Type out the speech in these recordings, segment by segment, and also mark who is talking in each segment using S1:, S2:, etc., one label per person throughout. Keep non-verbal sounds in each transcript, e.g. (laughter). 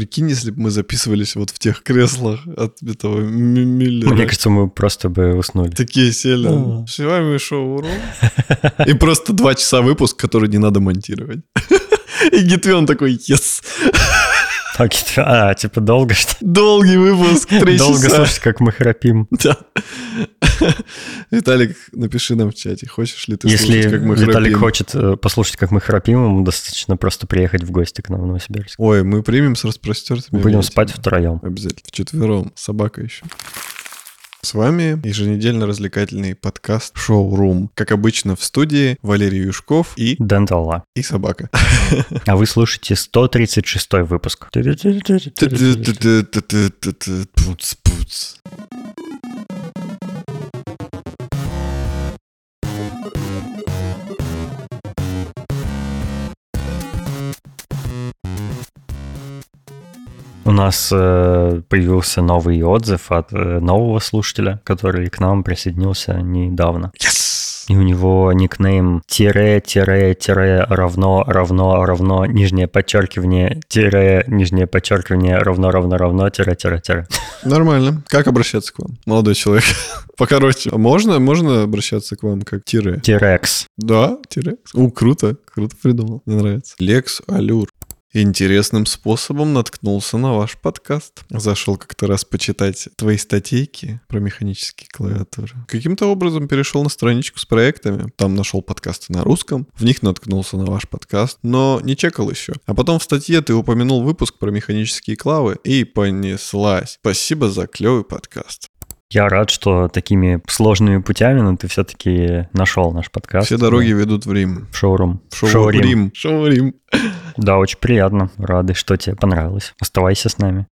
S1: прикинь, если бы мы записывались вот в тех креслах от этого Миллера.
S2: Мне кажется, мы просто бы уснули.
S1: Такие сели.
S2: Ну.
S1: С вами шоу. И просто два часа выпуск, который не надо монтировать. (laughs) И Гитвен такой, yes.
S2: А, типа долго что
S1: Долгий выпуск, три
S2: Долго слушать, как мы храпим.
S1: Да. (laughs) Виталик, напиши нам в чате, хочешь ли ты
S2: Если
S1: слушать, как мы
S2: Виталик
S1: храпим?
S2: хочет э, послушать, как мы храпим, ему достаточно просто приехать в гости к нам в Новосибирск.
S1: Ой, мы примем с распростертыми
S2: Будем
S1: объятиями.
S2: спать втроем.
S1: Обязательно. Вчетвером. Собака еще. С вами еженедельно развлекательный подкаст «Шоу Рум». Как обычно в студии Валерий Юшков и,
S2: Дентала.
S1: и собака. (laughs)
S2: А вы слушаете 136 выпуск.
S1: Пуц-пуц.
S2: У нас э, появился новый отзыв от э, нового слушателя, который к нам присоединился недавно.
S1: Yes!
S2: И у него никнейм тире, тире, тире, равно, равно, равно, нижнее подчеркивание, тире, нижнее подчеркивание, равно, равно, равно, тире, тире, тире. (laughs)
S1: Нормально. Как обращаться к вам, молодой человек? (laughs) Покороче. Можно, можно обращаться к вам как тире?
S2: Тирекс.
S1: Да, тире. У, круто. Круто придумал. Мне нравится. Лекс Алюр. Интересным способом наткнулся на ваш подкаст. Зашел как-то раз почитать твои статейки про механические клавиатуры. Каким-то образом перешел на страничку с проектами. Там нашел подкасты на русском. В них наткнулся на ваш подкаст, но не чекал еще. А потом в статье ты упомянул выпуск про механические клавы и понеслась. Спасибо за клевый подкаст.
S2: Я рад, что такими сложными путями, но ты все-таки нашел наш подкаст.
S1: Все дороги ведут в Рим.
S2: В шоурум.
S1: В шоу
S2: Шоурим.
S1: Рим.
S2: Да, очень приятно. Рады, что тебе понравилось. Оставайся с нами.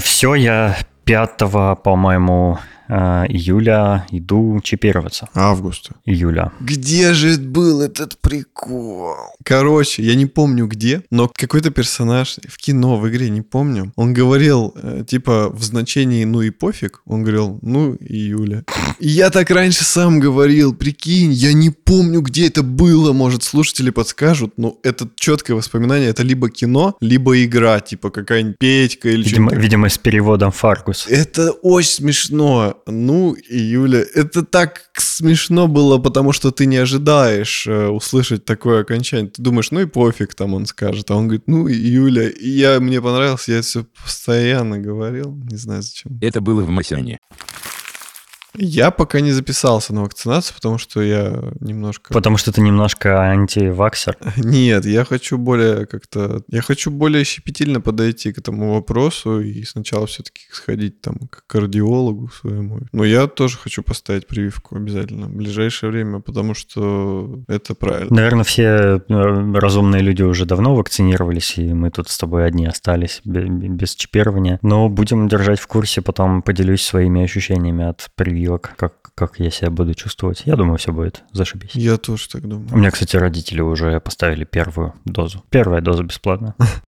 S2: Все, я 5, по-моему, э, июля иду чипироваться.
S1: Августа.
S2: Июля.
S1: Где же был этот прикол? Короче, я не помню где, но какой-то персонаж в кино, в игре, не помню, он говорил, э, типа, в значении «ну и пофиг», он говорил «ну июля». И я так раньше сам говорил, прикинь, я не помню, где это было, может, слушатели подскажут, но это четкое воспоминание, это либо кино, либо игра, типа какая-нибудь Петька или
S2: Видимо,
S1: что-нибудь.
S2: видимо, с переводом Фаркус.
S1: Это очень смешно. Ну, июля. Это так смешно было, потому что ты не ожидаешь э, услышать такое окончание. Ты думаешь, ну и пофиг, там он скажет. А он говорит, ну, июля. И я, мне понравилось, я это все постоянно говорил. Не знаю зачем.
S3: Это было в Масяне.
S1: Я пока не записался на вакцинацию, потому что я немножко...
S2: Потому что ты немножко антиваксер. (laughs)
S1: Нет, я хочу более как-то... Я хочу более щепетильно подойти к этому вопросу и сначала все-таки сходить там к кардиологу своему. Но я тоже хочу поставить прививку обязательно в ближайшее время, потому что это правильно.
S2: Наверное, все э, разумные люди уже давно вакцинировались, и мы тут с тобой одни остались бе- бе- без чипирования. Но будем держать в курсе, потом поделюсь своими ощущениями от прививок, как, как я себя буду чувствовать. Я думаю, все будет зашибись.
S1: Я тоже так думаю.
S2: У меня, кстати, родители уже поставили первую дозу. Первая доза бесплатная. (laughs)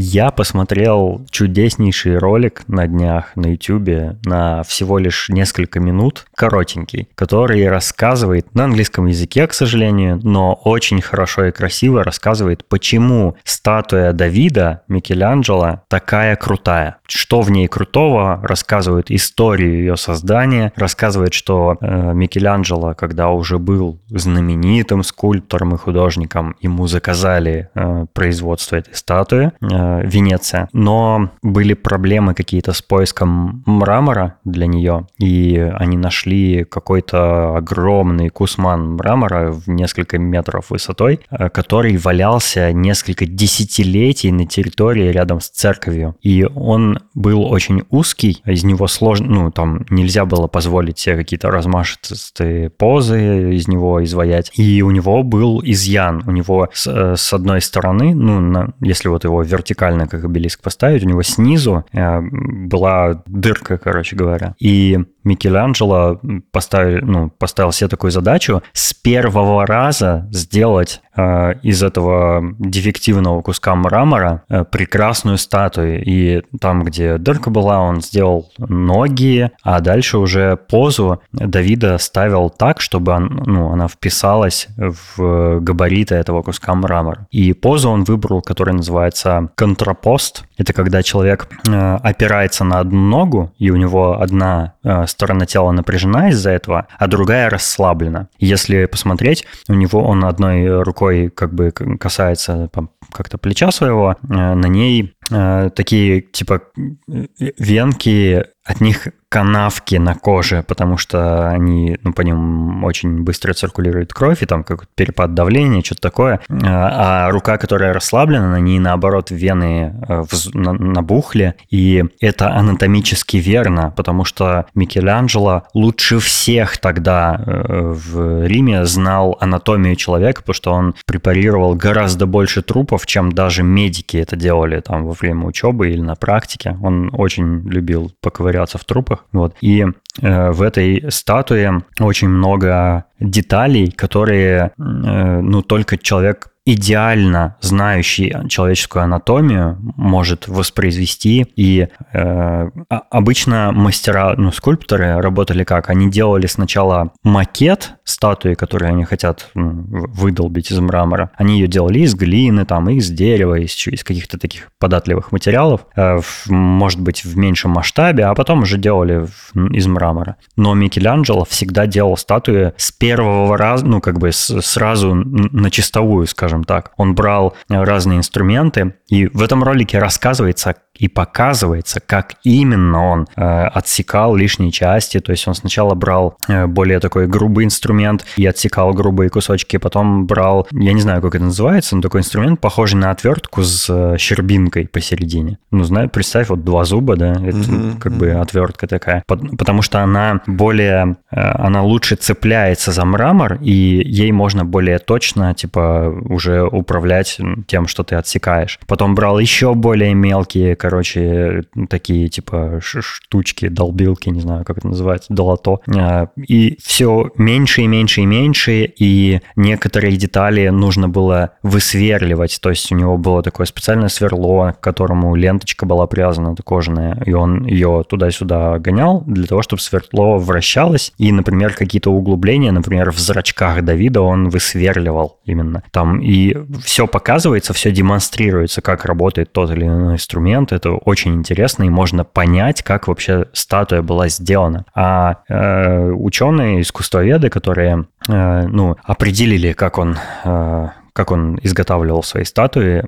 S2: Я посмотрел чудеснейший ролик на днях на YouTube на всего лишь несколько минут, коротенький, который рассказывает на английском языке, к сожалению, но очень хорошо и красиво рассказывает, почему статуя Давида Микеланджело такая крутая. Что в ней крутого, рассказывает историю ее создания, рассказывает, что э, Микеланджело, когда уже был знаменитым скульптором и художником, ему заказали э, производство этой статуи э, Венеция, но были проблемы какие-то с поиском мрамора для нее, и они нашли какой-то огромный кусман мрамора в несколько метров высотой, э, который валялся несколько десятилетий на территории рядом с церковью, и он был очень узкий, из него сложно, ну, там нельзя было позволить себе какие-то размашистые позы из него изваять, и у него был изъян, у него с, э, с одной стороны, ну, на- если вот его вертикально как обелиск поставить, у него снизу э, была дырка, короче говоря, и Микеланджело поставил, ну, поставил себе такую задачу с первого раза сделать э, из этого дефективного куска мрамора э, прекрасную статую. И там, где дырка была, он сделал ноги, а дальше уже позу Давида ставил так, чтобы он, ну, она вписалась в габариты этого куска мрамора. И позу он выбрал, которая называется контрапост. Это когда человек э, опирается на одну ногу, и у него одна э, сторона тела напряжена из-за этого, а другая расслаблена. Если посмотреть, у него он одной рукой как бы касается как-то плеча своего, э, на ней такие типа венки от них канавки на коже, потому что они, ну, по ним очень быстро циркулирует кровь, и там как перепад давления, что-то такое. А, а рука, которая расслаблена, на ней, наоборот, вены э, набухли, и это анатомически верно, потому что Микеланджело лучше всех тогда э, в Риме знал анатомию человека, потому что он препарировал гораздо больше трупов, чем даже медики это делали там время учебы или на практике. Он очень любил поковыряться в трупах, вот. И э, в этой статуе очень много деталей, которые, э, ну, только человек идеально знающий человеческую анатомию может воспроизвести. И э, обычно мастера, ну, скульпторы работали как? Они делали сначала макет статуи, которую они хотят выдолбить из мрамора. Они ее делали из глины, там, из дерева, из, из каких-то таких податливых материалов, э, в, может быть, в меньшем масштабе, а потом уже делали в, из мрамора. Но Микеланджело всегда делал статуи с первого раза, ну, как бы с, сразу на чистовую, скажем скажем так. Он брал разные инструменты, и в этом ролике рассказывается и показывается, как именно он э, отсекал лишние части. То есть он сначала брал э, более такой грубый инструмент и отсекал грубые кусочки, потом брал, я не знаю, как это называется, но такой инструмент, похожий на отвертку с э, щербинкой посередине. Ну, знаешь, представь, вот два зуба, да, это mm-hmm. как бы отвертка такая. Потому что она более, э, она лучше цепляется за мрамор, и ей можно более точно, типа, уже управлять тем, что ты отсекаешь. Потом брал еще более мелкие, короче, такие типа штучки, долбилки, не знаю, как это называется, долото. А, и все меньше и меньше и меньше, и некоторые детали нужно было высверливать. То есть у него было такое специальное сверло, к которому ленточка была привязана кожаная, и он ее туда-сюда гонял для того, чтобы сверло вращалось, и, например, какие-то углубления, например, в зрачках Давида он высверливал именно. Там и все показывается, все демонстрируется, как работает тот или иной инструмент. Это очень интересно, и можно понять, как вообще статуя была сделана. А э, ученые, искусствоведы, которые э, ну, определили, как он э, как он изготавливал свои статуи,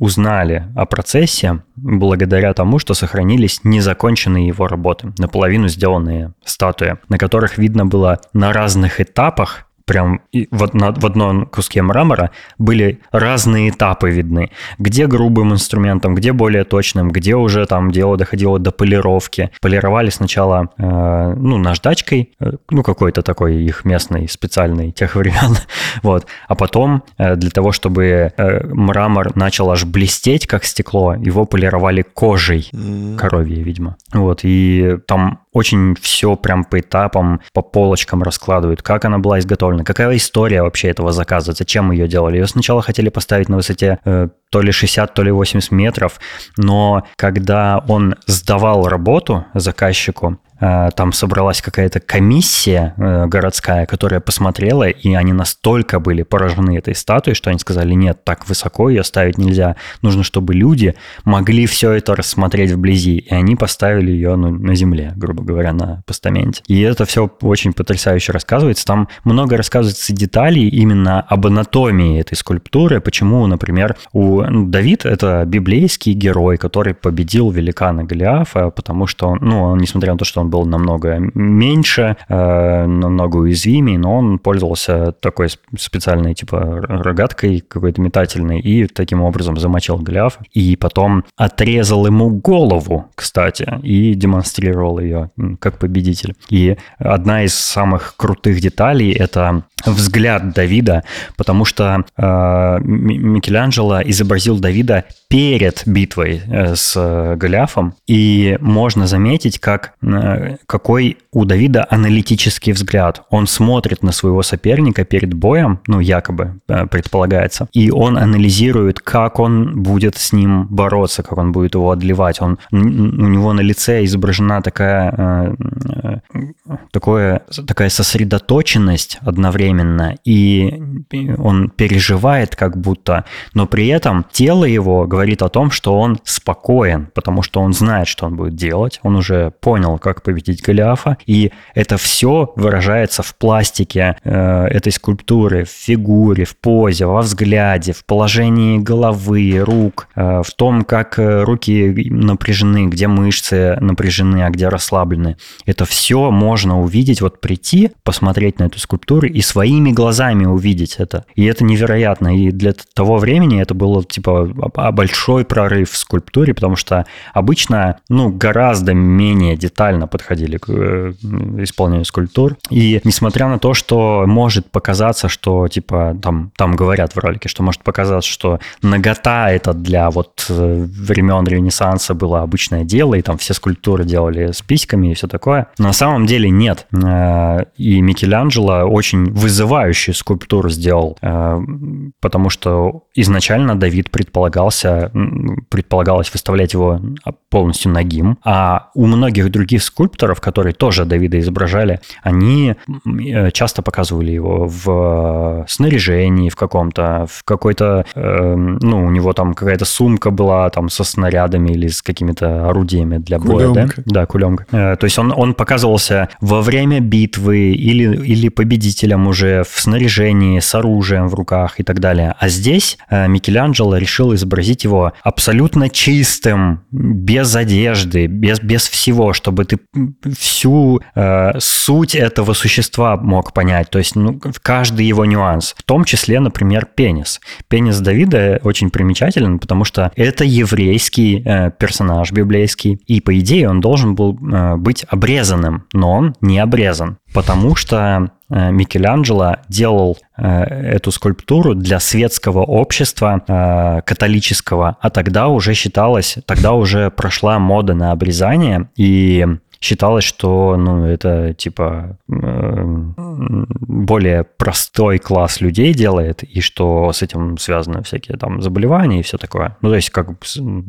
S2: узнали о процессе благодаря тому, что сохранились незаконченные его работы, наполовину сделанные статуи, на которых видно было на разных этапах прям в, на, в одном куске мрамора были разные этапы видны. Где грубым инструментом, где более точным, где уже там дело доходило до полировки. Полировали сначала, э, ну, наждачкой, э, ну, какой-то такой их местный, специальный тех времен, (laughs) вот. А потом э, для того, чтобы э, мрамор начал аж блестеть, как стекло, его полировали кожей коровьей, видимо. Вот, и там очень все прям по этапам, по полочкам раскладывают, как она была изготовлена, какая история вообще этого заказа, зачем ее делали. Ее сначала хотели поставить на высоте э, то ли 60, то ли 80 метров, но когда он сдавал работу заказчику, там собралась какая-то комиссия э, городская, которая посмотрела, и они настолько были поражены этой статуей, что они сказали, нет, так высоко ее ставить нельзя. Нужно, чтобы люди могли все это рассмотреть вблизи. И они поставили ее ну, на земле, грубо говоря, на постаменте. И это все очень потрясающе рассказывается. Там много рассказывается деталей именно об анатомии этой скульптуры, почему, например, у ну, Давид — это библейский герой, который победил великана Голиафа, потому что, ну, несмотря на то, что он был намного меньше, э, намного уязвимее, но он пользовался такой специальной типа рогаткой какой-то метательной и таким образом замочил Голиафа. И потом отрезал ему голову, кстати, и демонстрировал ее как победитель. И одна из самых крутых деталей — это взгляд Давида, потому что э, Микеланджело изобразил Давида перед битвой э, с Голиафом, и можно заметить, как э, э, какой у Давида аналитический взгляд. Он смотрит на своего соперника перед боем, ну, якобы э, предполагается, и он анализирует, как он будет с ним бороться, как он будет его отливать. Он, у него на лице изображена такая, такое, такая сосредоточенность одновременно, и он переживает как будто, но при этом тело его говорит о том, что он спокоен, потому что он знает, что он будет делать, он уже понял, как победить Голиафа, и это все выражается в пластике э, этой скульптуры, в фигуре, в позе, во взгляде, в положении головы, рук, э, в том, как э, руки напряжены, где мышцы напряжены, а где расслаблены. Это все можно увидеть, вот прийти, посмотреть на эту скульптуру и своими глазами увидеть это. И это невероятно. И для того времени это было типа большой прорыв в скульптуре, потому что обычно, ну, гораздо менее детально подходили к э, исполнению скульптур. И несмотря на то, что может показаться, что, типа, там, там говорят в ролике, что может показаться, что нагота это для вот э, времен Ренессанса было обычное дело, и там все скульптуры делали с письками и все такое. На самом деле нет. Э, и Микеланджело очень вызывающую скульптуру сделал, потому что изначально Давид предполагался, предполагалось выставлять его полностью нагим, а у многих других скульпторов, которые тоже Давида изображали, они э, часто показывали его в снаряжении в каком-то, в какой-то, э, ну, у него там какая-то сумка была там со снарядами или с какими-то орудиями для боя, кулемка. да? Да, кулемка. Э, то есть он, он показывался во время битвы или, или победителем уже в снаряжении, с оружием в руках и так далее. А здесь э, Микеланджело решил изобразить его абсолютно чистым, без одежды, без, без всего, чтобы ты всю э, суть этого существа мог понять, то есть ну, каждый его нюанс, в том числе, например, пенис. Пенис Давида очень примечателен, потому что это еврейский э, персонаж библейский, и по идее он должен был э, быть обрезанным, но он не обрезан, потому что Э, Микеланджело делал э, эту скульптуру для светского общества э, католического, а тогда уже считалось, тогда уже прошла мода на обрезание, и считалось, что ну, это типа более простой класс людей делает, и что с этим связаны всякие там заболевания и все такое. Ну, то есть как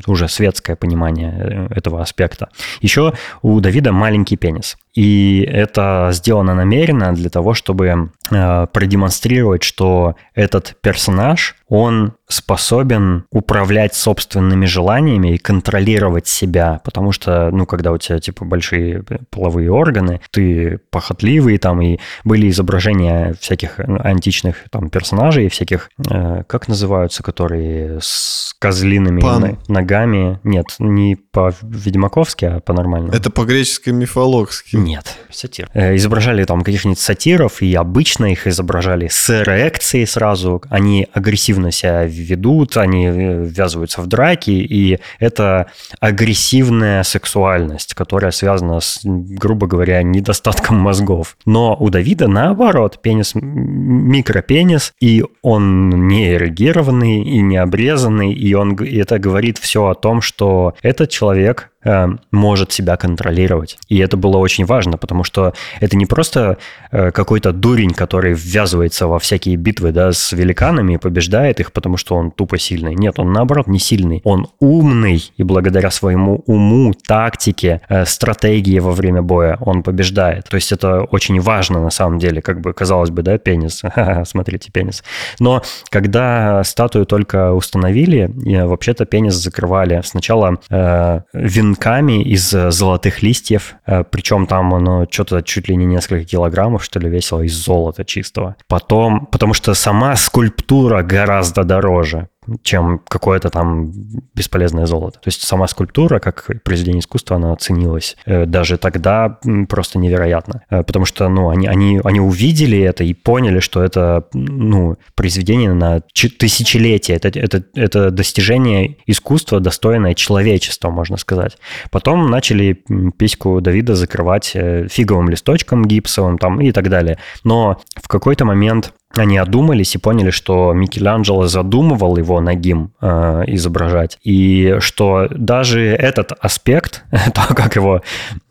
S2: уже светское понимание этого аспекта. Еще у Давида маленький пенис. И это сделано намеренно для того, чтобы э, продемонстрировать, что этот персонаж, он способен управлять собственными желаниями и контролировать себя, потому что, ну, когда у тебя, типа, большие половые органы, ты похотливый, там, и были изображения всяких античных, там, персонажей, всяких, э, как называются, которые с козлиными Пан. ногами. Нет, не по-ведьмаковски, а по-нормальному.
S1: Это по-гречески мифологски.
S2: Нет, сатир. Э, изображали там каких-нибудь сатиров, и обычно их изображали с эрекцией сразу. Они агрессивно себя ведут, они э, ввязываются в драки, и это агрессивная сексуальность, которая связана с, грубо говоря, недостатком мозгов. Но у Давида наоборот, пенис микропенис, и он не эрегированный и не обрезанный, и он и это говорит все о том, что этот человек Э, может себя контролировать. И это было очень важно, потому что это не просто э, какой-то дурень, который ввязывается во всякие битвы да, с великанами и побеждает их, потому что он тупо сильный. Нет, он наоборот не сильный. Он умный, и благодаря своему уму, тактике, э, стратегии во время боя он побеждает. То есть это очень важно на самом деле, как бы казалось бы, да, пенис. (laughs) Смотрите, пенис. Но когда статую только установили, вообще-то пенис закрывали сначала э, вин венками из э, золотых листьев, э, причем там оно что-то чуть ли не несколько килограммов, что ли, весило из золота чистого. Потом, потому что сама скульптура гораздо дороже чем какое-то там бесполезное золото. То есть сама скульптура, как произведение искусства, она ценилась э, даже тогда просто невероятно. Э, потому что, ну, они, они, они увидели это и поняли, что это, ну, произведение на тысячелетия. Это, это, это достижение искусства, достойное человечества, можно сказать. Потом начали письку Давида закрывать э, фиговым листочком гипсовым там и так далее. Но в какой-то момент они одумались и поняли, что Микеланджело задумывал его нагим э, изображать, и что даже этот аспект, (laughs) то, как его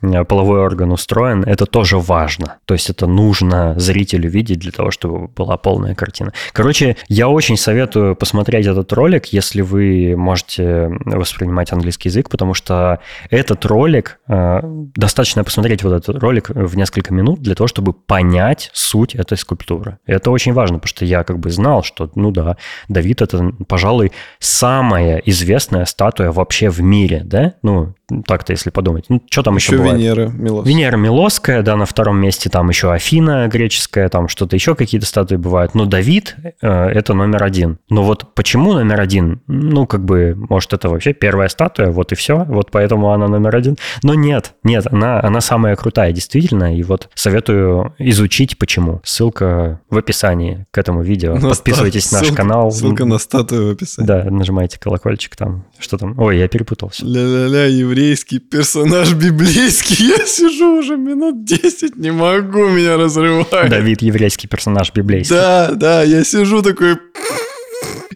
S2: э, половой орган устроен, это тоже важно. То есть это нужно зрителю видеть для того, чтобы была полная картина. Короче, я очень советую посмотреть этот ролик, если вы можете воспринимать английский язык, потому что этот ролик, э, достаточно посмотреть вот этот ролик в несколько минут для того, чтобы понять суть этой скульптуры. Это очень важно, потому что я как бы знал, что, ну да, Давид это, пожалуй, самая известная статуя вообще в мире, да? Ну, так-то, если подумать. Ну, что там еще, еще бывает?
S1: Венера Милосская.
S2: Венера Милосская, да, на втором месте там еще Афина греческая, там что-то еще какие-то статуи бывают. Но Давид э, это номер один. Но вот почему номер один? Ну, как бы, может, это вообще первая статуя, вот и все, вот поэтому она номер один. Но нет, нет, она, она самая крутая, действительно, и вот советую изучить, почему. Ссылка в описании к этому видео. На Подписывайтесь на наш
S1: ссылка,
S2: канал.
S1: Ссылка на статую в описании.
S2: Да, нажимайте колокольчик там. Что там? Ой, я перепутался.
S1: Ля-ля-ля, еврейский персонаж библейский. Я сижу уже минут 10, не могу, меня разрывать.
S2: Давид еврейский персонаж библейский.
S1: Да, да, я сижу такой...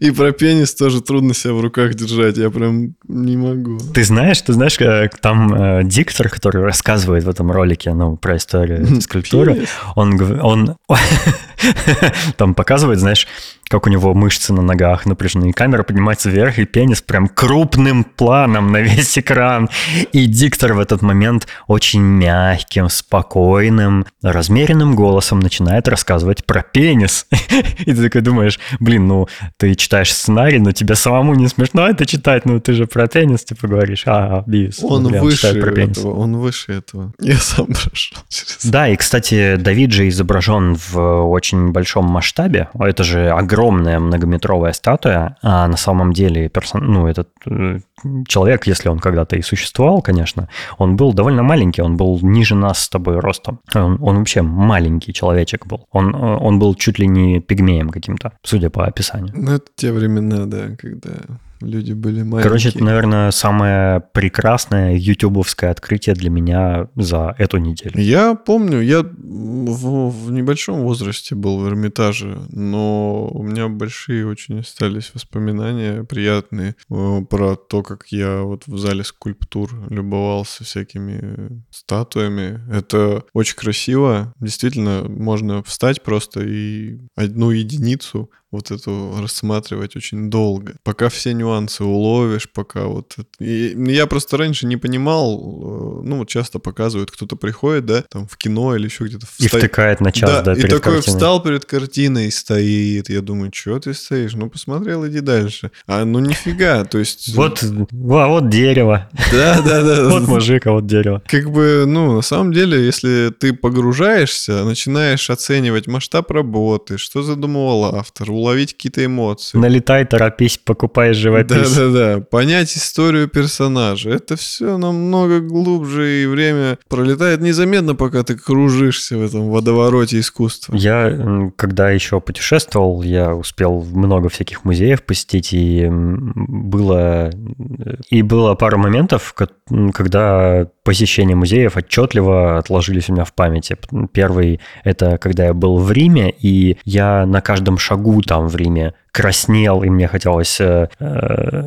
S1: И про пенис тоже трудно себя в руках держать, я прям не могу.
S2: Ты знаешь, ты знаешь, как там э, диктор, который рассказывает в этом ролике ну, про историю (laughs) скульптуры, он, он (laughs) там показывает, знаешь, как у него мышцы на ногах напряжены, и камера поднимается вверх, и пенис прям крупным планом на весь экран. И диктор в этот момент очень мягким, спокойным, размеренным голосом начинает рассказывать про пенис. (laughs) И ты такой думаешь, блин, ну ты читаешь сценарий, но тебе самому не смешно это читать, ну ты же про пенис типа говоришь, а, бис.
S1: Он
S2: Бля,
S1: выше
S2: про пенис.
S1: этого, он выше этого. Я сам прошел через...
S2: Да, и, кстати, Давид же изображен в очень большом масштабе. Это же огромная многометровая статуя, а на самом деле персон... ну, этот э, человек, если он когда-то и существовал, конечно, он был довольно маленький, он был ниже нас с тобой ростом. Он, он вообще маленький человечек был. Он, э, он был чуть ли не пигмеем каким-то, судя по описанию.
S1: Ну, это те времена, да, когда люди были маленькие.
S2: Короче, это, наверное, самое прекрасное ютубовское открытие для меня за эту неделю.
S1: Я помню, я в, в небольшом возрасте был в Эрмитаже, но у меня большие очень остались воспоминания приятные э, про то, как я вот в зале скульптур любовался всякими статуями. Это очень красиво. Действительно, можно встать просто и одну единицу вот эту рассматривать очень долго, пока все нюансы уловишь, пока вот... И я просто раньше не понимал, э, ну, вот часто показывают, кто-то приходит, да, там в кино или еще где-то
S2: И
S1: вста-
S2: втыкает на час, да,
S1: и
S2: перед
S1: такой
S2: картиной.
S1: встал перед картиной и стоит. Я думаю, что ты стоишь? Ну, посмотрел, иди дальше. А ну нифига, то есть... (laughs)
S2: Вот, во, вот дерево.
S1: Да, да, да. (laughs)
S2: Вот мужик, а вот дерево.
S1: Как бы, ну, на самом деле, если ты погружаешься, начинаешь оценивать масштаб работы, что задумывал автор, уловить какие-то эмоции.
S2: Налетай, торопись, покупай живопись.
S1: Да-да-да, понять историю персонажа. Это все намного глубже, и время пролетает незаметно, пока ты кружишься в этом водовороте искусства.
S2: Я, когда еще путешествовал, я успел много всяких музеев посетить, и было, и было пара моментов, когда посещение музеев отчетливо отложились у меня в памяти. Первый — это когда я был в Риме, и я на каждом шагу там в Риме краснел, и мне хотелось э, э,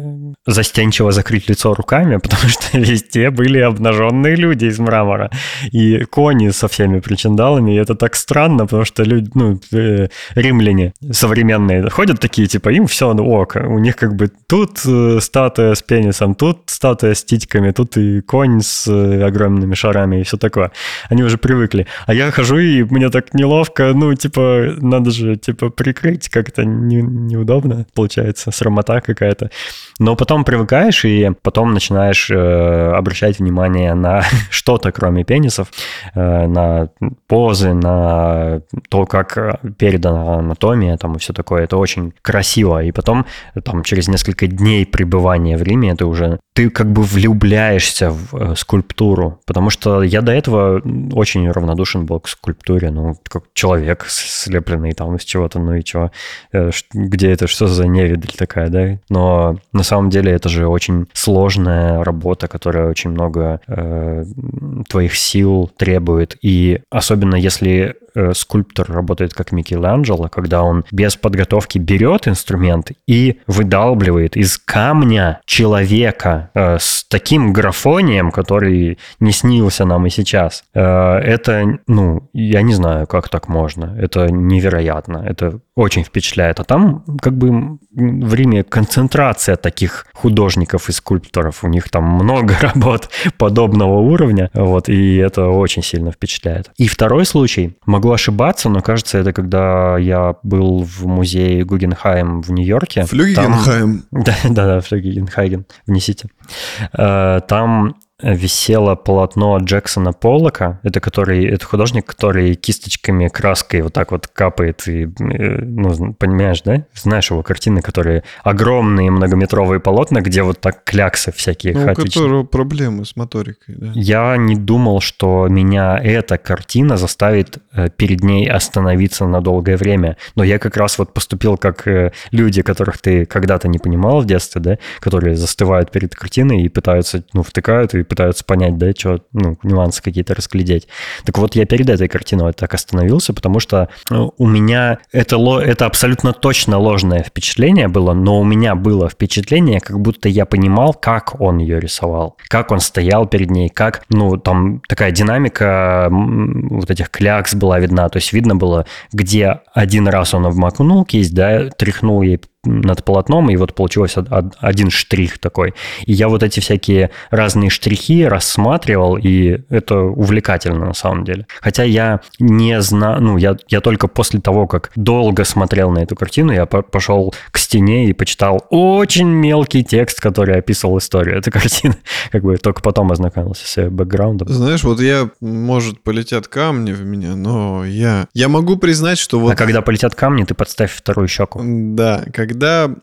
S2: застенчиво закрыть лицо руками, (laughs) потому что везде были обнаженные люди из мрамора и кони со всеми причиндалами. И это так странно, потому что люди, ну, э, римляне современные ходят такие, типа, им все ну, ок. У них как бы тут э, статуя с пенисом, тут статуя с титьками, тут и конь с э, огромными шарами и все такое. Они уже привыкли. А я хожу, и мне так неловко, ну, типа, надо же, типа, прикрыть как-то не- неудобно, получается, срамота какая-то. Но потом привыкаешь, и потом начинаешь э, обращать внимание на (laughs) что-то, кроме пенисов, э, на позы, на то, как э, передана анатомия там и все такое. Это очень красиво. И потом, там, через несколько дней пребывания в Риме, ты уже, ты как бы влюбляешься в э, скульптуру. Потому что я до этого очень равнодушен был к скульптуре. Ну, как человек слепленный там из чего-то, ну и чего. Э, ш- Где это что за невидаль такая, да? Но на самом деле это же очень сложная работа, которая очень много э, твоих сил требует. И особенно если э, скульптор работает как Микеланджело, когда он без подготовки берет инструмент и выдалбливает из камня человека э, с таким графонием, который не снился нам и сейчас. Э, это, ну, я не знаю, как так можно. Это невероятно. Это очень впечатляет. А там как бы в Риме концентрация таких художников и скульпторов. У них там много (laughs) работ подобного уровня. Вот, и это очень сильно впечатляет. И второй случай, могу ошибаться, но кажется, это когда я был в музее Гугенхайм в Нью-Йорке.
S1: Флюгенхайм. (laughs)
S2: Да, да, да, Флюгенхайген, внесите. Э, там висело полотно Джексона Поллока. Это который, это художник, который кисточками, краской вот так вот капает. И, э, ну, понимаешь, да? Знаешь его картины, которые огромные многометровые полотна, где вот так кляксы всякие
S1: ну,
S2: хаотичные.
S1: у которого проблемы с моторикой, да.
S2: Я не думал, что меня эта картина заставит э, перед ней остановиться на долгое время. Но я как раз вот поступил как э, люди, которых ты когда-то не понимал в детстве, да, которые застывают перед картиной и пытаются, ну, втыкают и пытаются понять, да, что, ну, нюансы какие-то разглядеть. Так вот, я перед этой картиной так остановился, потому что ну, у меня это, это абсолютно точно ложное впечатление было, но у меня было впечатление, как будто я понимал, как он ее рисовал, как он стоял перед ней, как, ну, там такая динамика вот этих клякс была видна, то есть видно было, где один раз он обмакнул кисть, да, тряхнул ей над полотном, и вот получился один штрих такой. И я вот эти всякие разные штрихи рассматривал, и это увлекательно на самом деле. Хотя я не знаю, ну, я, я только после того, как долго смотрел на эту картину, я пошел к стене и почитал очень мелкий текст, который описывал историю этой (laughs) картины. Как бы только потом ознакомился с бэкграундом.
S1: Знаешь, вот я, может, полетят камни в меня, но я, я могу признать, что вот...
S2: А когда полетят камни, ты подставь вторую щеку.
S1: Да, как когда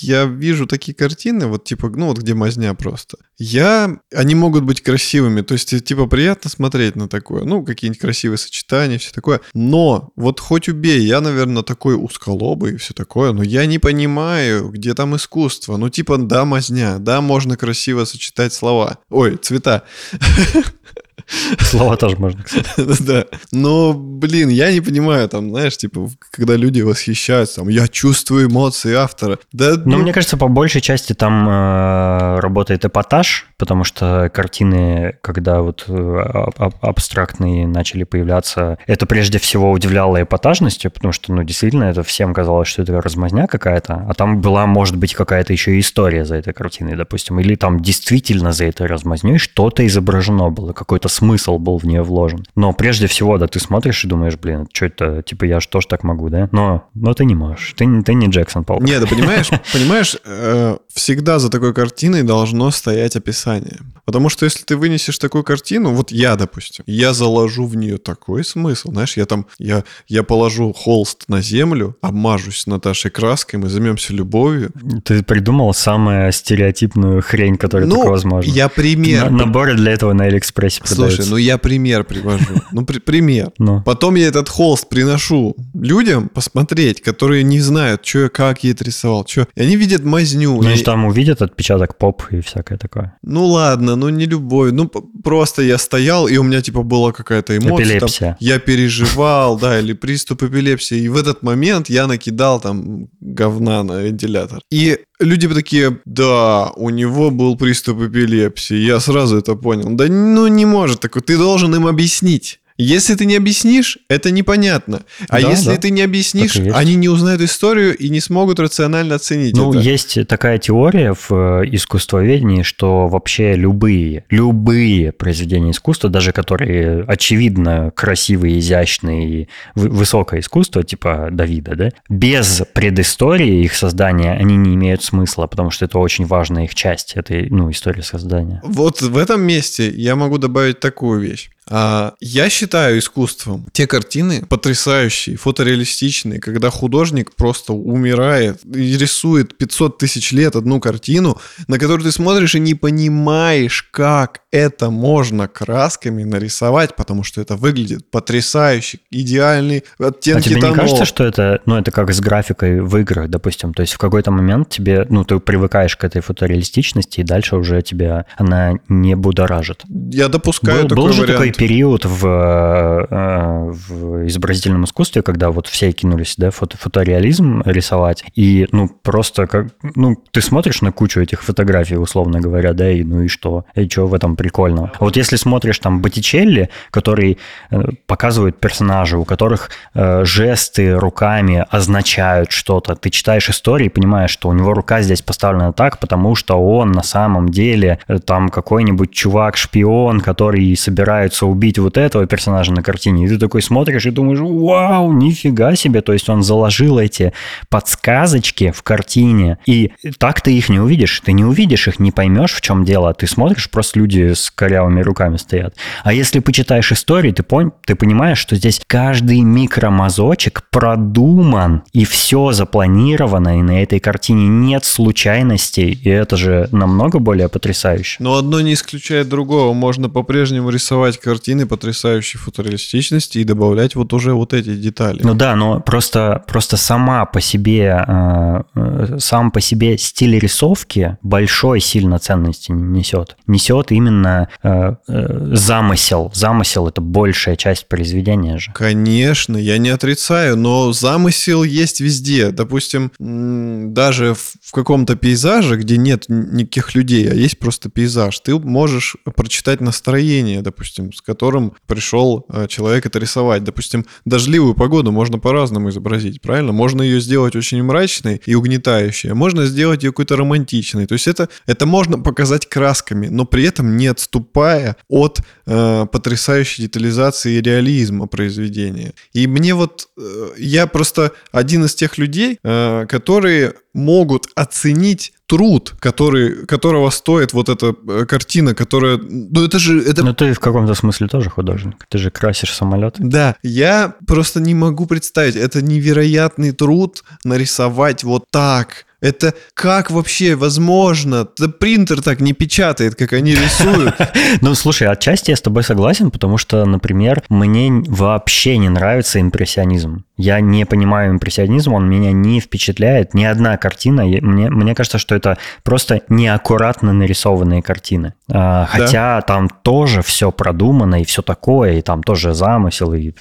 S1: я вижу такие картины, вот типа, ну вот где мазня просто, я, они могут быть красивыми, то есть типа приятно смотреть на такое, ну какие-нибудь красивые сочетания, все такое, но вот хоть убей, я, наверное, такой узколобый и все такое, но я не понимаю, где там искусство, ну типа да, мазня, да, можно красиво сочетать слова, ой, цвета. (laughs) (laughs)
S2: Слова тоже можно, кстати. (laughs)
S1: Да. Но, блин, я не понимаю, там, знаешь, типа, когда люди восхищаются, там, я чувствую эмоции автора. Да,
S2: ну, мне кажется, по большей части там э, работает эпатаж, потому что картины, когда вот э, абстрактные начали появляться, это прежде всего удивляло эпатажностью, потому что, ну, действительно, это всем казалось, что это размазня какая-то, а там была, может быть, какая-то еще история за этой картиной, допустим, или там действительно за этой размазней что-то изображено было, какой-то смысл был в нее вложен. Но прежде всего, да, ты смотришь и думаешь, блин, что это, типа, я же тоже так могу, да? Но, но ты не можешь, ты, ты не Джексон Пол.
S1: Нет, да понимаешь, (laughs) понимаешь, э, всегда за такой картиной должно стоять описание. Потому что если ты вынесешь такую картину, вот я, допустим, я заложу в нее такой смысл, знаешь, я там, я, я положу холст на землю, обмажусь Наташей краской, мы займемся любовью.
S2: Ты придумал самую стереотипную хрень, которая ну, только возможна.
S1: я пример.
S2: На, наборы для этого на Алиэкспрессе продаются.
S1: Слушай, ну я пример привожу. Ну, при, пример. (laughs) Ну. Потом я этот холст приношу людям посмотреть, которые не знают, что я как я это рисовал, что. И они видят мазню.
S2: Ну, и... там увидят отпечаток поп и всякое такое.
S1: Ну ладно, ну не любой. Ну просто я стоял, и у меня типа была какая-то эмоция.
S2: Эпилепсия.
S1: Там, я переживал, да, или приступ эпилепсии. И в этот момент я накидал там говна на вентилятор. И люди такие, да, у него был приступ эпилепсии. Я сразу это понял. Да ну не может такой. Ты должен им объяснить. Если ты не объяснишь, это непонятно. А да, если да. ты не объяснишь, они не узнают историю и не смогут рационально оценить
S2: ну,
S1: это.
S2: есть такая теория в э, искусствоведении, что вообще любые, любые произведения искусства, даже которые очевидно красивые, изящные и высокое искусство, типа Давида, да, без предыстории их создания они не имеют смысла, потому что это очень важная их часть, этой, ну, истории создания.
S1: Вот в этом месте я могу добавить такую вещь. А я считаю искусством те картины потрясающие, фотореалистичные, когда художник просто умирает и рисует 500 тысяч лет одну картину, на которую ты смотришь и не понимаешь, как это можно красками нарисовать, потому что это выглядит потрясающе, идеальный оттенки
S2: А тебе
S1: тонов.
S2: не кажется, что это, ну, это как с графикой в играх, допустим? То есть в какой-то момент тебе, ну, ты привыкаешь к этой фотореалистичности, и дальше уже тебя она не будоражит.
S1: Я допускаю
S2: был,
S1: такой
S2: был же
S1: вариант.
S2: такой период в, э, в изобразительном искусстве, когда вот все кинулись, да, фото, фотореализм рисовать, и, ну, просто как, ну, ты смотришь на кучу этих фотографий, условно говоря, да, и ну и что? И что в этом прикольного? А вот если смотришь там Боттичелли, который э, показывает персонажей, у которых э, жесты руками означают что-то, ты читаешь истории и понимаешь, что у него рука здесь поставлена так, потому что он на самом деле э, там какой-нибудь чувак-шпион, который собирается убить вот этого персонажа на картине, и ты такой смотришь и думаешь, вау, нифига себе, то есть он заложил эти подсказочки в картине, и так ты их не увидишь, ты не увидишь их, не поймешь, в чем дело, ты смотришь, просто люди с корявыми руками стоят. А если почитаешь истории, ты, пон... ты понимаешь, что здесь каждый микромазочек продуман, и все запланировано, и на этой картине нет случайностей, и это же намного более потрясающе.
S1: Но одно не исключает другого. Можно по-прежнему рисовать картины потрясающей фотореалистичности и добавлять вот уже вот эти детали.
S2: Ну да, но просто, просто сама по себе, э, э, сам по себе стиль рисовки большой сильно ценности не несет. Несет именно э, замысел. Замысел — это большая часть произведения же.
S1: Конечно, я не отрицаю, но замысел есть везде. Допустим, даже в каком-то пейзаже, где нет никаких людей, а есть просто пейзаж, ты можешь прочитать настроение, допустим, с которым пришел э, человек это рисовать. Допустим, дождливую погоду можно по-разному изобразить, правильно? Можно ее сделать очень мрачной и угнетающей, а можно сделать ее какой-то романтичной. То есть это, это можно показать красками, но при этом не отступая от э, потрясающей детализации и реализма произведения. И мне вот, э, я просто один из тех людей, э, которые могут оценить труд, который, которого стоит вот эта э, картина, которая... Ну это же... Это...
S2: Ну ты в каком-то смысле тоже художник. Ты же красишь самолет.
S1: Да, я просто не могу представить. Это невероятный труд нарисовать вот так. Это как вообще возможно? Да принтер так не печатает, как они рисуют. (laughs)
S2: Ну, слушай, отчасти я с тобой согласен, потому что, например, мне вообще не нравится импрессионизм. Я не понимаю импрессионизм, он меня не впечатляет. Ни одна картина, мне, мне кажется, что это просто неаккуратно нарисованные картины. А, Хотя там тоже все продумано и все такое, и там тоже замысел, и,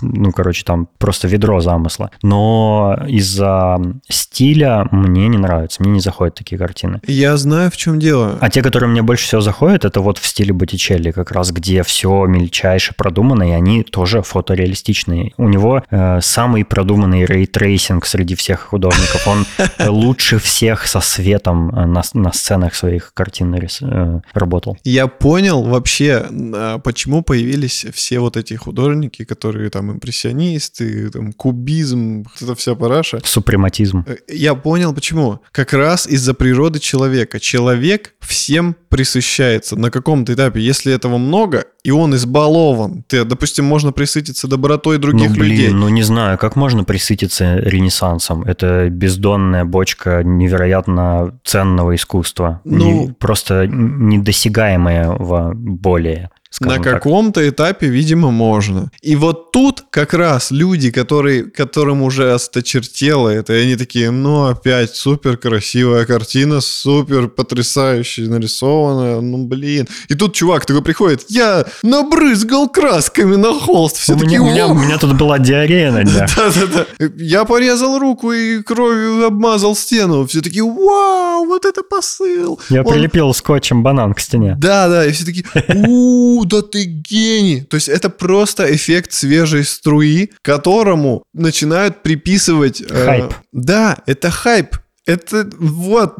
S2: ну, короче, там просто ведро замысла. Но из-за стиля мне не нравится, мне не заходят такие картины.
S1: Я знаю, в чем дело.
S2: А те, которые мне больше всего заходят, это вот в стиле Боттичелли, как раз где все мельчайше продумано, и они тоже фотореалистичные. У него э, самый продуманный ray tracing среди всех художников. Он (laughs) лучше всех со светом э, на, на сценах своих картин э, работал.
S1: Я понял вообще, а, почему появились все вот эти художники, которые там импрессионисты, там кубизм, эта вся параша.
S2: Супрематизм.
S1: Э, Я понял почему. Как раз из-за природы человека. Человек всем присыщается на каком-то этапе. Если этого много, и он избалован, ты, допустим, можно присытиться добротой других
S2: ну, блин,
S1: людей.
S2: ну не знаю, как можно присытиться ренессансом? Это бездонная бочка невероятно ценного искусства.
S1: Ну-
S2: Не- просто недосягаемого более.
S1: На
S2: так.
S1: каком-то этапе, видимо, можно. И вот тут как раз люди, которые, которым уже осточертело это, и они такие, ну, опять супер красивая картина, супер потрясающе нарисованная, ну, блин. И тут чувак такой приходит, я набрызгал красками на холст. Все
S2: у,
S1: такие,
S2: меня, у, меня, у меня тут была диарея на днях. (laughs)
S1: Да-да-да. Я порезал руку и кровью обмазал стену. Все такие, вау, вот это посыл.
S2: Я
S1: Он
S2: прилепил скотчем банан к стене.
S1: да, да, и все такие, у да ты гений. То есть это просто эффект свежей струи, которому начинают приписывать... э,
S2: Хайп.
S1: да, это хайп. Это вот,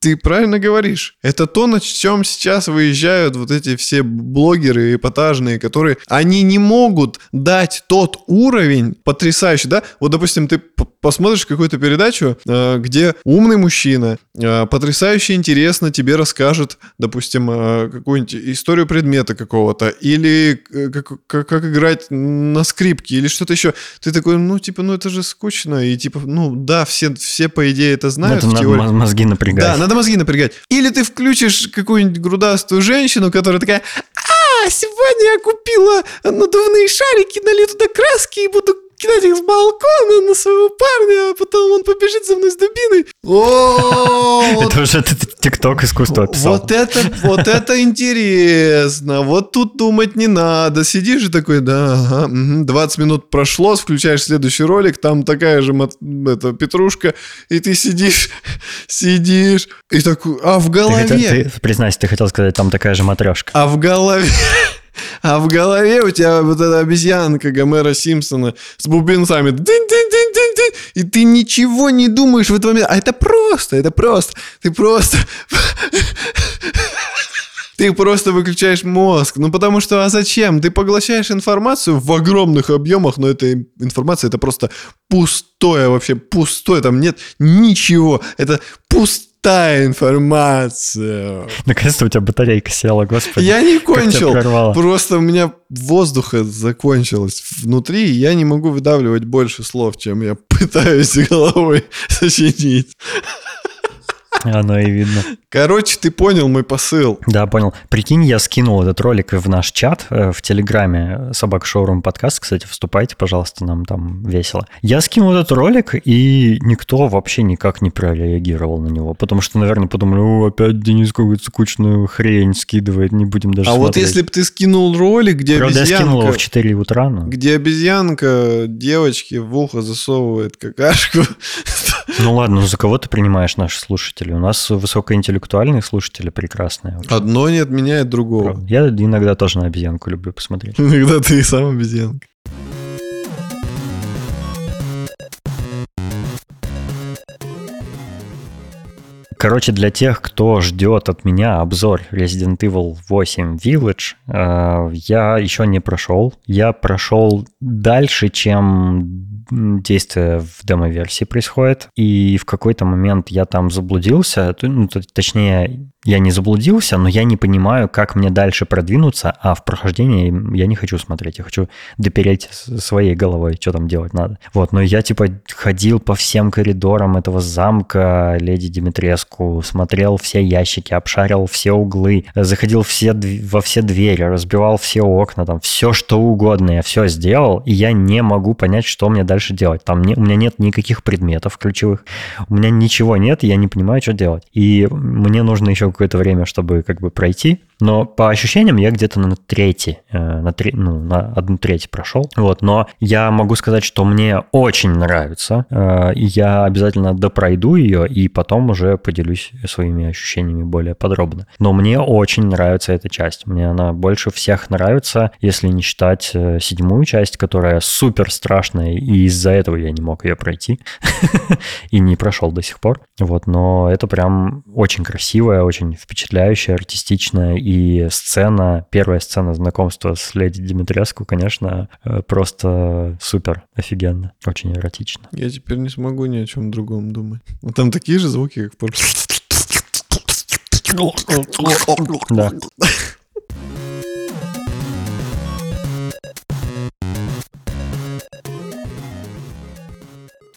S1: ты правильно говоришь. Это то, на чем сейчас выезжают вот эти все блогеры эпатажные, которые, они не могут дать тот уровень потрясающий, да? Вот, допустим, ты посмотришь какую-то передачу, э, где умный мужчина э, потрясающе интересно тебе расскажет, допустим, э, какую-нибудь историю предмета какого-то, или как, как, как играть на скрипке, или что-то еще. Ты такой, ну, типа, ну это же скучно, и типа, ну да, все, все по идее это знают.
S2: Это надо мозги напрягать.
S1: Да, надо мозги напрягать. Или ты включишь какую-нибудь грудастую женщину, которая такая, а, сегодня я купила надувные шарики, налью туда краски и буду кидать их с балкона на своего парня, а потом он побежит за мной с дубиной.
S2: Это уже тикток искусства описал.
S1: Вот это, вот это интересно. Вот тут думать не надо. Сидишь и такой, да, 20 минут прошло, включаешь следующий ролик, там такая же это, петрушка, и ты сидишь, (laughs) сидишь, и такой, а в голове...
S2: признайся, ты хотел сказать, там такая же матрешка.
S1: А в голове... А в голове у тебя вот эта обезьянка Гомера Симпсона с бубенцами. И ты ничего не думаешь в этот момент. А это просто, это просто. Ты просто... (laughs) Ты просто выключаешь мозг. Ну, потому что, а зачем? Ты поглощаешь информацию в огромных объемах, но эта информация, это просто пустое вообще, пустое. Там нет ничего. Это пустое пустая информация.
S2: Наконец-то у тебя батарейка села, господи.
S1: Я не кончил. Просто у меня воздуха закончилось внутри, и я не могу выдавливать больше слов, чем я (laughs) пытаюсь головой сочинить. (laughs)
S2: Оно и видно.
S1: Короче, ты понял мой посыл.
S2: Да, понял. Прикинь, я скинул этот ролик в наш чат э, в Телеграме Собак Шоурум подкаст. Кстати, вступайте, пожалуйста, нам там весело. Я скинул этот ролик, и никто вообще никак не прореагировал на него. Потому что, наверное, подумали, о, опять Денис какую-то скучную хрень скидывает, не будем даже
S1: А
S2: смотреть.
S1: вот если бы ты скинул ролик, где
S2: Правда,
S1: обезьянка...
S2: я скинул его в 4 утра, но...
S1: Где обезьянка девочке в ухо засовывает какашку. (laughs)
S2: Ну ладно, ну за кого ты принимаешь наших слушателей? У нас высокоинтеллектуальные слушатели прекрасные.
S1: Одно не отменяет другого.
S2: Правда. Я иногда тоже на обезьянку люблю посмотреть. (laughs)
S1: Иногда ты и сам обезьянка.
S2: Короче, для тех, кто ждет от меня обзор Resident Evil 8 Village, э, я еще не прошел. Я прошел дальше, чем действие в демо-версии происходит, и в какой-то момент я там заблудился, ну, точнее, я не заблудился, но я не понимаю, как мне дальше продвинуться, а в прохождении я не хочу смотреть, я хочу допереть своей головой, что там делать надо. Вот, но я типа ходил по всем коридорам этого замка Леди Димитреску, смотрел все ящики, обшарил все углы, заходил все, во все двери, разбивал все окна, там все что угодно, я все сделал, и я не могу понять, что мне дальше делать. Там не, у меня нет никаких предметов ключевых, у меня ничего нет, я не понимаю, что делать. И мне нужно еще какое-то время, чтобы как бы пройти. Но по ощущениям я где-то на трети, э, на, три, ну, на одну треть прошел. Вот, но я могу сказать, что мне очень нравится. Э, я обязательно допройду ее и потом уже поделюсь своими ощущениями более подробно. Но мне очень нравится эта часть. Мне она больше всех нравится, если не считать э, седьмую часть, которая супер страшная, и из-за этого я не мог ее пройти. (laughs) И не прошел до сих пор. Вот, но это прям очень красивая, очень впечатляющая, артистичная и сцена, первая сцена знакомства с леди Димитреску, конечно, э, просто супер, офигенно, очень эротично.
S1: Я теперь не смогу ни о чем другом думать. Вот там такие же звуки, как в.
S2: Да. (laughs)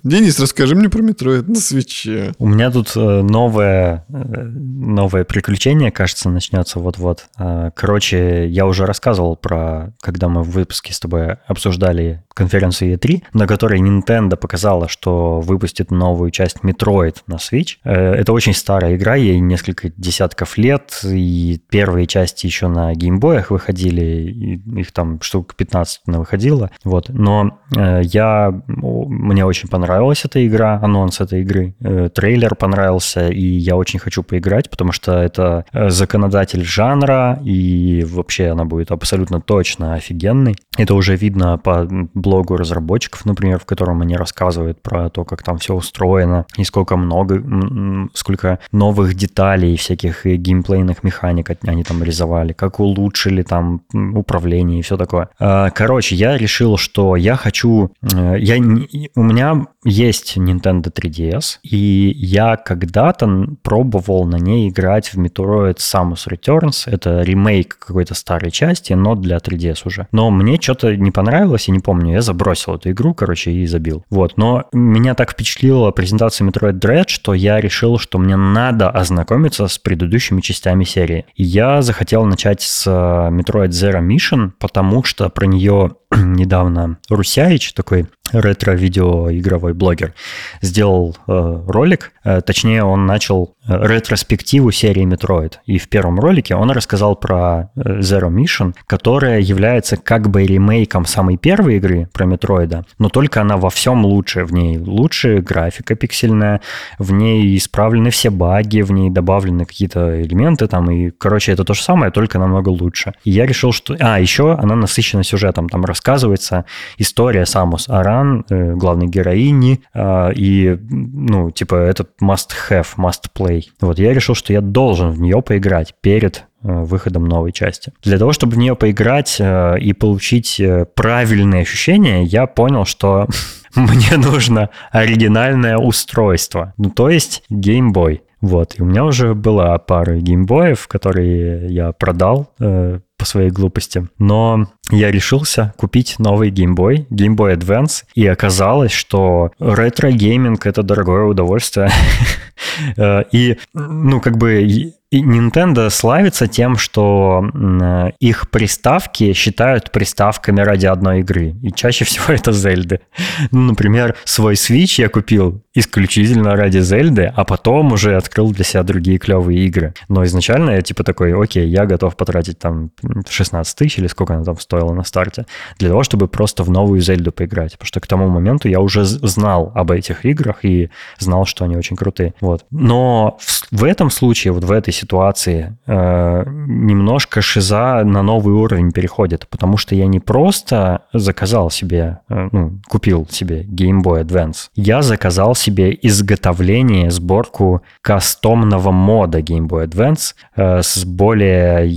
S1: Денис, расскажи мне про Metroid на Switch.
S2: У меня тут э, новое, э, новое приключение, кажется, начнется вот-вот. Э, короче, я уже рассказывал про, когда мы в выпуске с тобой обсуждали конференцию E3, на которой Nintendo показала, что выпустит новую часть Metroid на Switch. Это очень старая игра, ей несколько десятков лет, и первые части еще на геймбоях выходили, их там штук 15 выходило. Вот. Но я, мне очень понравилось понравилась эта игра, анонс этой игры. Э, трейлер понравился, и я очень хочу поиграть, потому что это э, законодатель жанра, и вообще она будет абсолютно точно офигенной. Это уже видно по блогу разработчиков, например, в котором они рассказывают про то, как там все устроено, и сколько много, сколько новых деталей, всяких геймплейных механик они там рисовали, как улучшили там управление и все такое. Э, короче, я решил, что я хочу... Я, у меня есть Nintendo 3DS, и я когда-то пробовал на ней играть в Metroid Samus Returns. Это ремейк какой-то старой части, но для 3DS уже. Но мне что-то не понравилось, я не помню, я забросил эту игру, короче, и забил. Вот, но меня так впечатлила презентация Metroid Dread, что я решил, что мне надо ознакомиться с предыдущими частями серии. И я захотел начать с э, Metroid Zero Mission, потому что про нее (clears throat) недавно Русяич, такой ретро-видео-игровой блогер, сделал э, ролик, э, точнее он начал э, ретроспективу серии Metroid. И в первом ролике он рассказал про э, Zero Mission, которая является как бы ремейком самой первой игры про Метроида, но только она во всем лучше. В ней лучше графика пиксельная, в ней исправлены все баги, в ней добавлены какие-то элементы там, и, короче, это то же самое, только намного лучше. И я решил, что... А, еще она насыщена сюжетом, там рассказывается история Самус Аран, Ран, э, главной героини, э, и, ну, типа, этот must-have, must-play. Вот я решил, что я должен в нее поиграть перед э, выходом новой части. Для того, чтобы в нее поиграть и получить правильные ощущения, я понял, что (laughs) мне нужно оригинальное устройство. Ну, то есть Game Boy. Вот, и у меня уже была пара геймбоев, которые я продал э, по своей глупости. Но я решился купить новый Game Boy, Game Boy Advance, и оказалось, что ретро-гейминг — это дорогое удовольствие. (laughs) Э, и, ну, как бы и Nintendo славится тем, что их приставки считают приставками ради одной игры. И чаще всего (laughs) это Зельды. Ну, например, свой Switch я купил исключительно ради Зельды, а потом уже открыл для себя другие клевые игры. Но изначально я типа такой, окей, я готов потратить там 16 тысяч или сколько она там стоила на старте, для того, чтобы просто в новую Зельду поиграть. Потому что к тому моменту я уже знал об этих играх и знал, что они очень крутые. Вот. Но в этом случае, вот в этой ситуации э, немножко шиза на новый уровень переходит, потому что я не просто заказал себе, э, ну, купил себе Game Boy Advance, я заказал себе изготовление, сборку кастомного мода Game Boy Advance э, с более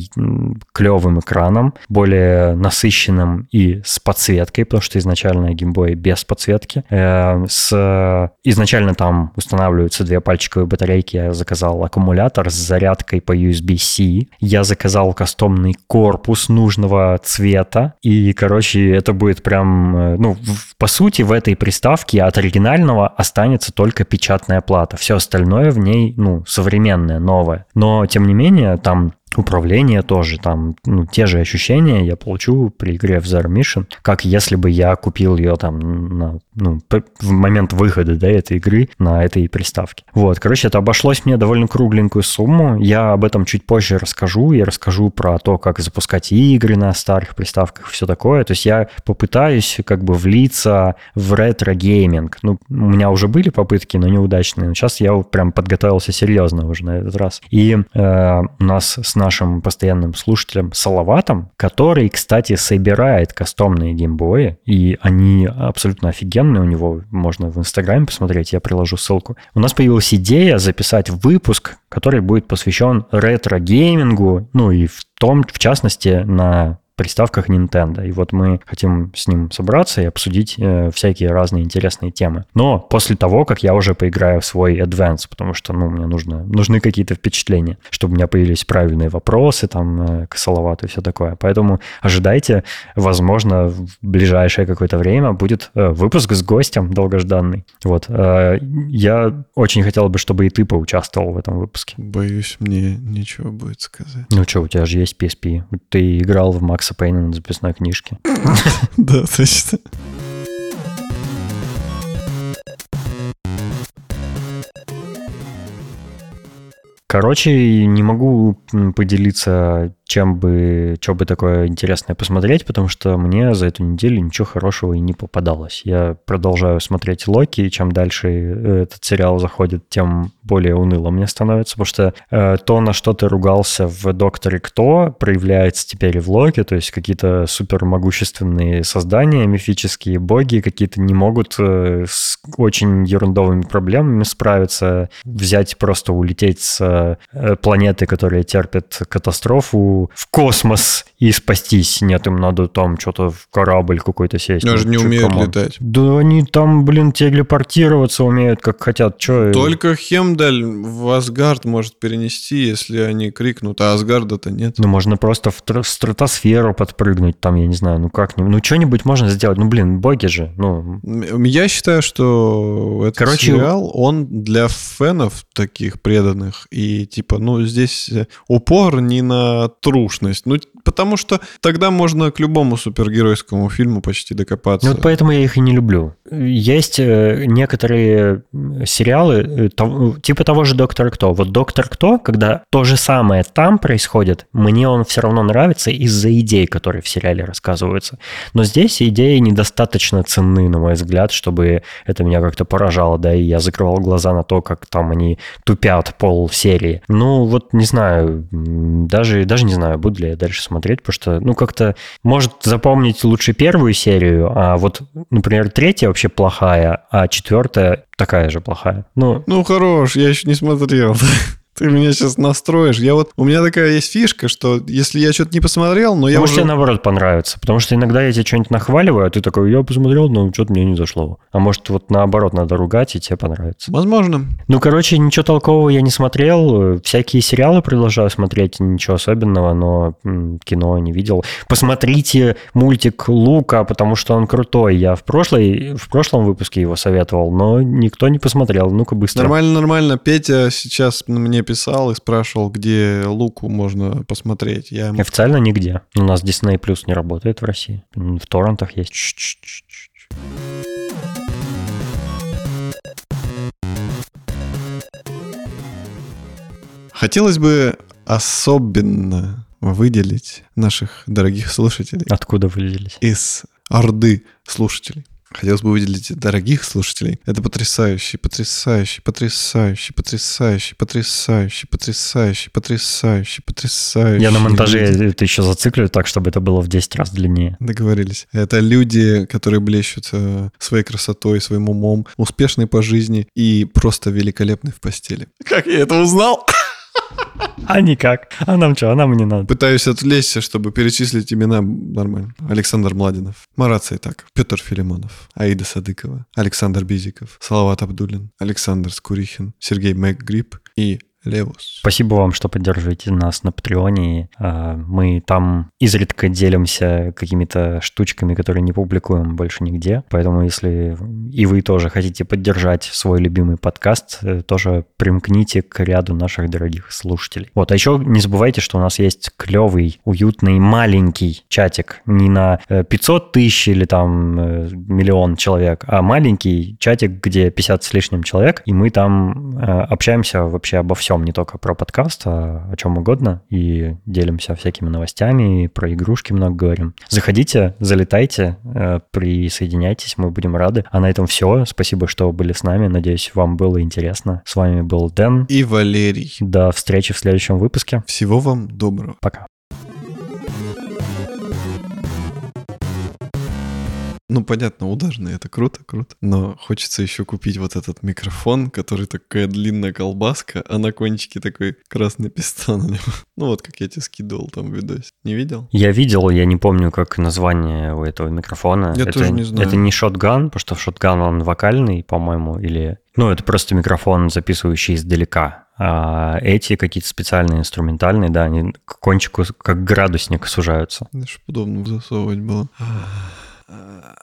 S2: клевым экраном, более насыщенным и с подсветкой, потому что изначально Game Boy без подсветки. Э, с, изначально там устанавливаются две пальчиковые батарейки, я заказал аккумулятор с зарядом зарядкой по USB-C. Я заказал кастомный корпус нужного цвета. И, короче, это будет прям... Э, ну, по сути, в этой приставке от оригинального останется только печатная плата. Все остальное в ней, ну, современное, новое. Но, тем не менее, там управление тоже, там, ну, те же ощущения я получу при игре в Zero Mission, как если бы я купил ее там на, ну, в момент выхода, да, этой игры на этой приставке. Вот, короче, это обошлось мне довольно кругленькую сумму, я об этом чуть позже расскажу, я расскажу про то, как запускать игры на старых приставках, все такое, то есть я попытаюсь как бы влиться в ретро-гейминг, ну, у меня уже были попытки, но неудачные, но сейчас я прям подготовился серьезно уже на этот раз. И э, у нас с нашим постоянным слушателем Салаватом, который, кстати, собирает кастомные геймбои, и они абсолютно офигенные, у него можно в Инстаграме посмотреть, я приложу ссылку. У нас появилась идея записать выпуск, который будет посвящен ретро-геймингу, ну и в том, в частности, на приставках Nintendo. И вот мы хотим с ним собраться и обсудить э, всякие разные интересные темы. Но после того, как я уже поиграю в свой Advance, потому что, ну, мне нужно, нужны какие-то впечатления, чтобы у меня появились правильные вопросы, там, э, косоловатые и все такое. Поэтому ожидайте, возможно, в ближайшее какое-то время будет э, выпуск с гостем долгожданный. Вот. Э, я очень хотел бы, чтобы и ты поучаствовал в этом выпуске.
S1: Боюсь, мне нечего будет сказать.
S2: Ну что, у тебя же есть PSP. Ты играл в Max Макса Пейна на записной книжке. (laughs)
S1: Да, точно.
S2: Короче, не могу поделиться чем бы, что бы такое интересное посмотреть, потому что мне за эту неделю ничего хорошего и не попадалось. Я продолжаю смотреть Локи, и чем дальше э, этот сериал заходит, тем более уныло мне становится, потому что э, то, на что ты ругался в «Докторе Кто», проявляется теперь и в Локи, то есть какие-то супер могущественные создания, мифические боги какие-то не могут э, с очень ерундовыми проблемами справиться, взять просто улететь с э, планеты, которые терпят катастрофу, в космос и спастись. Нет, им надо там что-то в корабль какой-то сесть.
S1: Даже
S2: Ну,
S1: не
S2: чё,
S1: умеют
S2: come on.
S1: летать.
S2: Да они там, блин, телепортироваться умеют, как хотят. Че?
S1: Только Хемдаль в Асгард может перенести, если они крикнут, а Асгарда-то нет.
S2: Ну, можно просто в тр- стратосферу подпрыгнуть, там, я не знаю, ну как-нибудь. Ну, что-нибудь можно сделать. Ну, блин, боги же. Ну,
S1: Я считаю, что этот
S2: Короче,
S1: сериал, он для фанов таких преданных. И типа, ну, здесь э, упор не на трушность. Ну, потому что тогда можно к любому супергеройскому фильму почти докопаться.
S2: Ну, вот поэтому я их и не люблю. Есть э, некоторые сериалы, э, типа того же «Доктор Кто». Вот «Доктор Кто», когда то же самое там происходит, мне он все равно нравится из-за идей, которые в сериале рассказываются. Но здесь идеи недостаточно ценны, на мой взгляд, чтобы это меня как-то поражало, да, и я закрывал глаза на то, как там они тупят пол серии. Ну, вот не знаю, даже, даже не знаю, буду ли я дальше смотреть, потому что, ну, как-то может запомнить лучше первую серию, а вот, например, третья вообще плохая, а четвертая такая же плохая. Ну,
S1: Ну, хорош, я еще не смотрел. Ты меня сейчас настроишь. Я вот, у меня такая есть фишка, что если я что-то не посмотрел, но я
S2: может,
S1: уже...
S2: тебе наоборот понравится, потому что иногда я тебе что-нибудь нахваливаю, а ты такой, я посмотрел, но что-то мне не зашло. А может, вот наоборот надо ругать, и тебе понравится.
S1: Возможно.
S2: Ну, короче, ничего толкового я не смотрел. Всякие сериалы продолжаю смотреть, ничего особенного, но м, кино не видел. Посмотрите мультик Лука, потому что он крутой. Я в, прошлой, в прошлом выпуске его советовал, но никто не посмотрел. Ну-ка быстро.
S1: Нормально, нормально. Петя сейчас мне писал и спрашивал, где Луку можно посмотреть. Я ему...
S2: Официально нигде. У нас Disney Plus не работает в России. В торрентах есть.
S1: Хотелось бы особенно выделить наших дорогих слушателей
S2: Откуда вылезлись?
S1: из орды слушателей. Хотелось бы выделить дорогих слушателей. Это потрясающий, потрясающий, потрясающий, потрясающий, потрясающий, потрясающий, потрясающий, потрясающий.
S2: Я на монтаже
S1: люди.
S2: это еще зациклю так, чтобы это было в 10 раз длиннее.
S1: Договорились. Это люди, которые блещут э, своей красотой, своим умом, успешны по жизни и просто великолепны в постели. Как я это узнал? (laughs)
S2: А никак. А нам что? А нам не надо.
S1: Пытаюсь отвлечься, чтобы перечислить имена нормально. Александр Младинов, Марат Сайтаков, Петр Филимонов, Аида Садыкова, Александр Бизиков, Салават Абдулин, Александр Скурихин, Сергей Макгрип и Левус.
S2: Спасибо вам, что поддерживаете нас на Патреоне. А, Мы там изредка делимся какими-то штучками, которые не публикуем больше нигде. Поэтому, если и вы тоже хотите поддержать свой любимый подкаст, э, тоже примкните к ряду наших дорогих слушателей. Вот, а еще не забывайте, что у нас есть клевый, уютный, маленький чатик. Не на э, 500 тысяч или там э, миллион человек, а маленький чатик, где 50 с лишним человек, и мы там э, общаемся вообще обо всем, не только про подкаст, а о чем угодно, и делимся всякими новостями, про игрушки много говорим. Заходите, залетайте, э, присоединяйтесь, мы будем рады. А на этом все. Спасибо, что были с нами. Надеюсь, вам было интересно. С вами был Дэн.
S1: И Валерий.
S2: До встречи в следующем выпуске.
S1: Всего вам доброго.
S2: Пока.
S1: Ну, понятно, ударный, это круто, круто. Но хочется еще купить вот этот микрофон, который такая длинная колбаска, а на кончике такой красный пистон. (laughs) Ну, вот как я тебе скидывал там в видосе. Не видел?
S2: Я видел, я не помню, как название у этого микрофона.
S1: Я
S2: это,
S1: тоже не знаю.
S2: Это не шотган, потому что шотган он вокальный, по-моему, или... Ну, это просто микрофон, записывающий издалека. А эти какие-то специальные инструментальные, да, они к кончику как градусник сужаются.
S1: Чтобы удобно засовывать было. 呃呃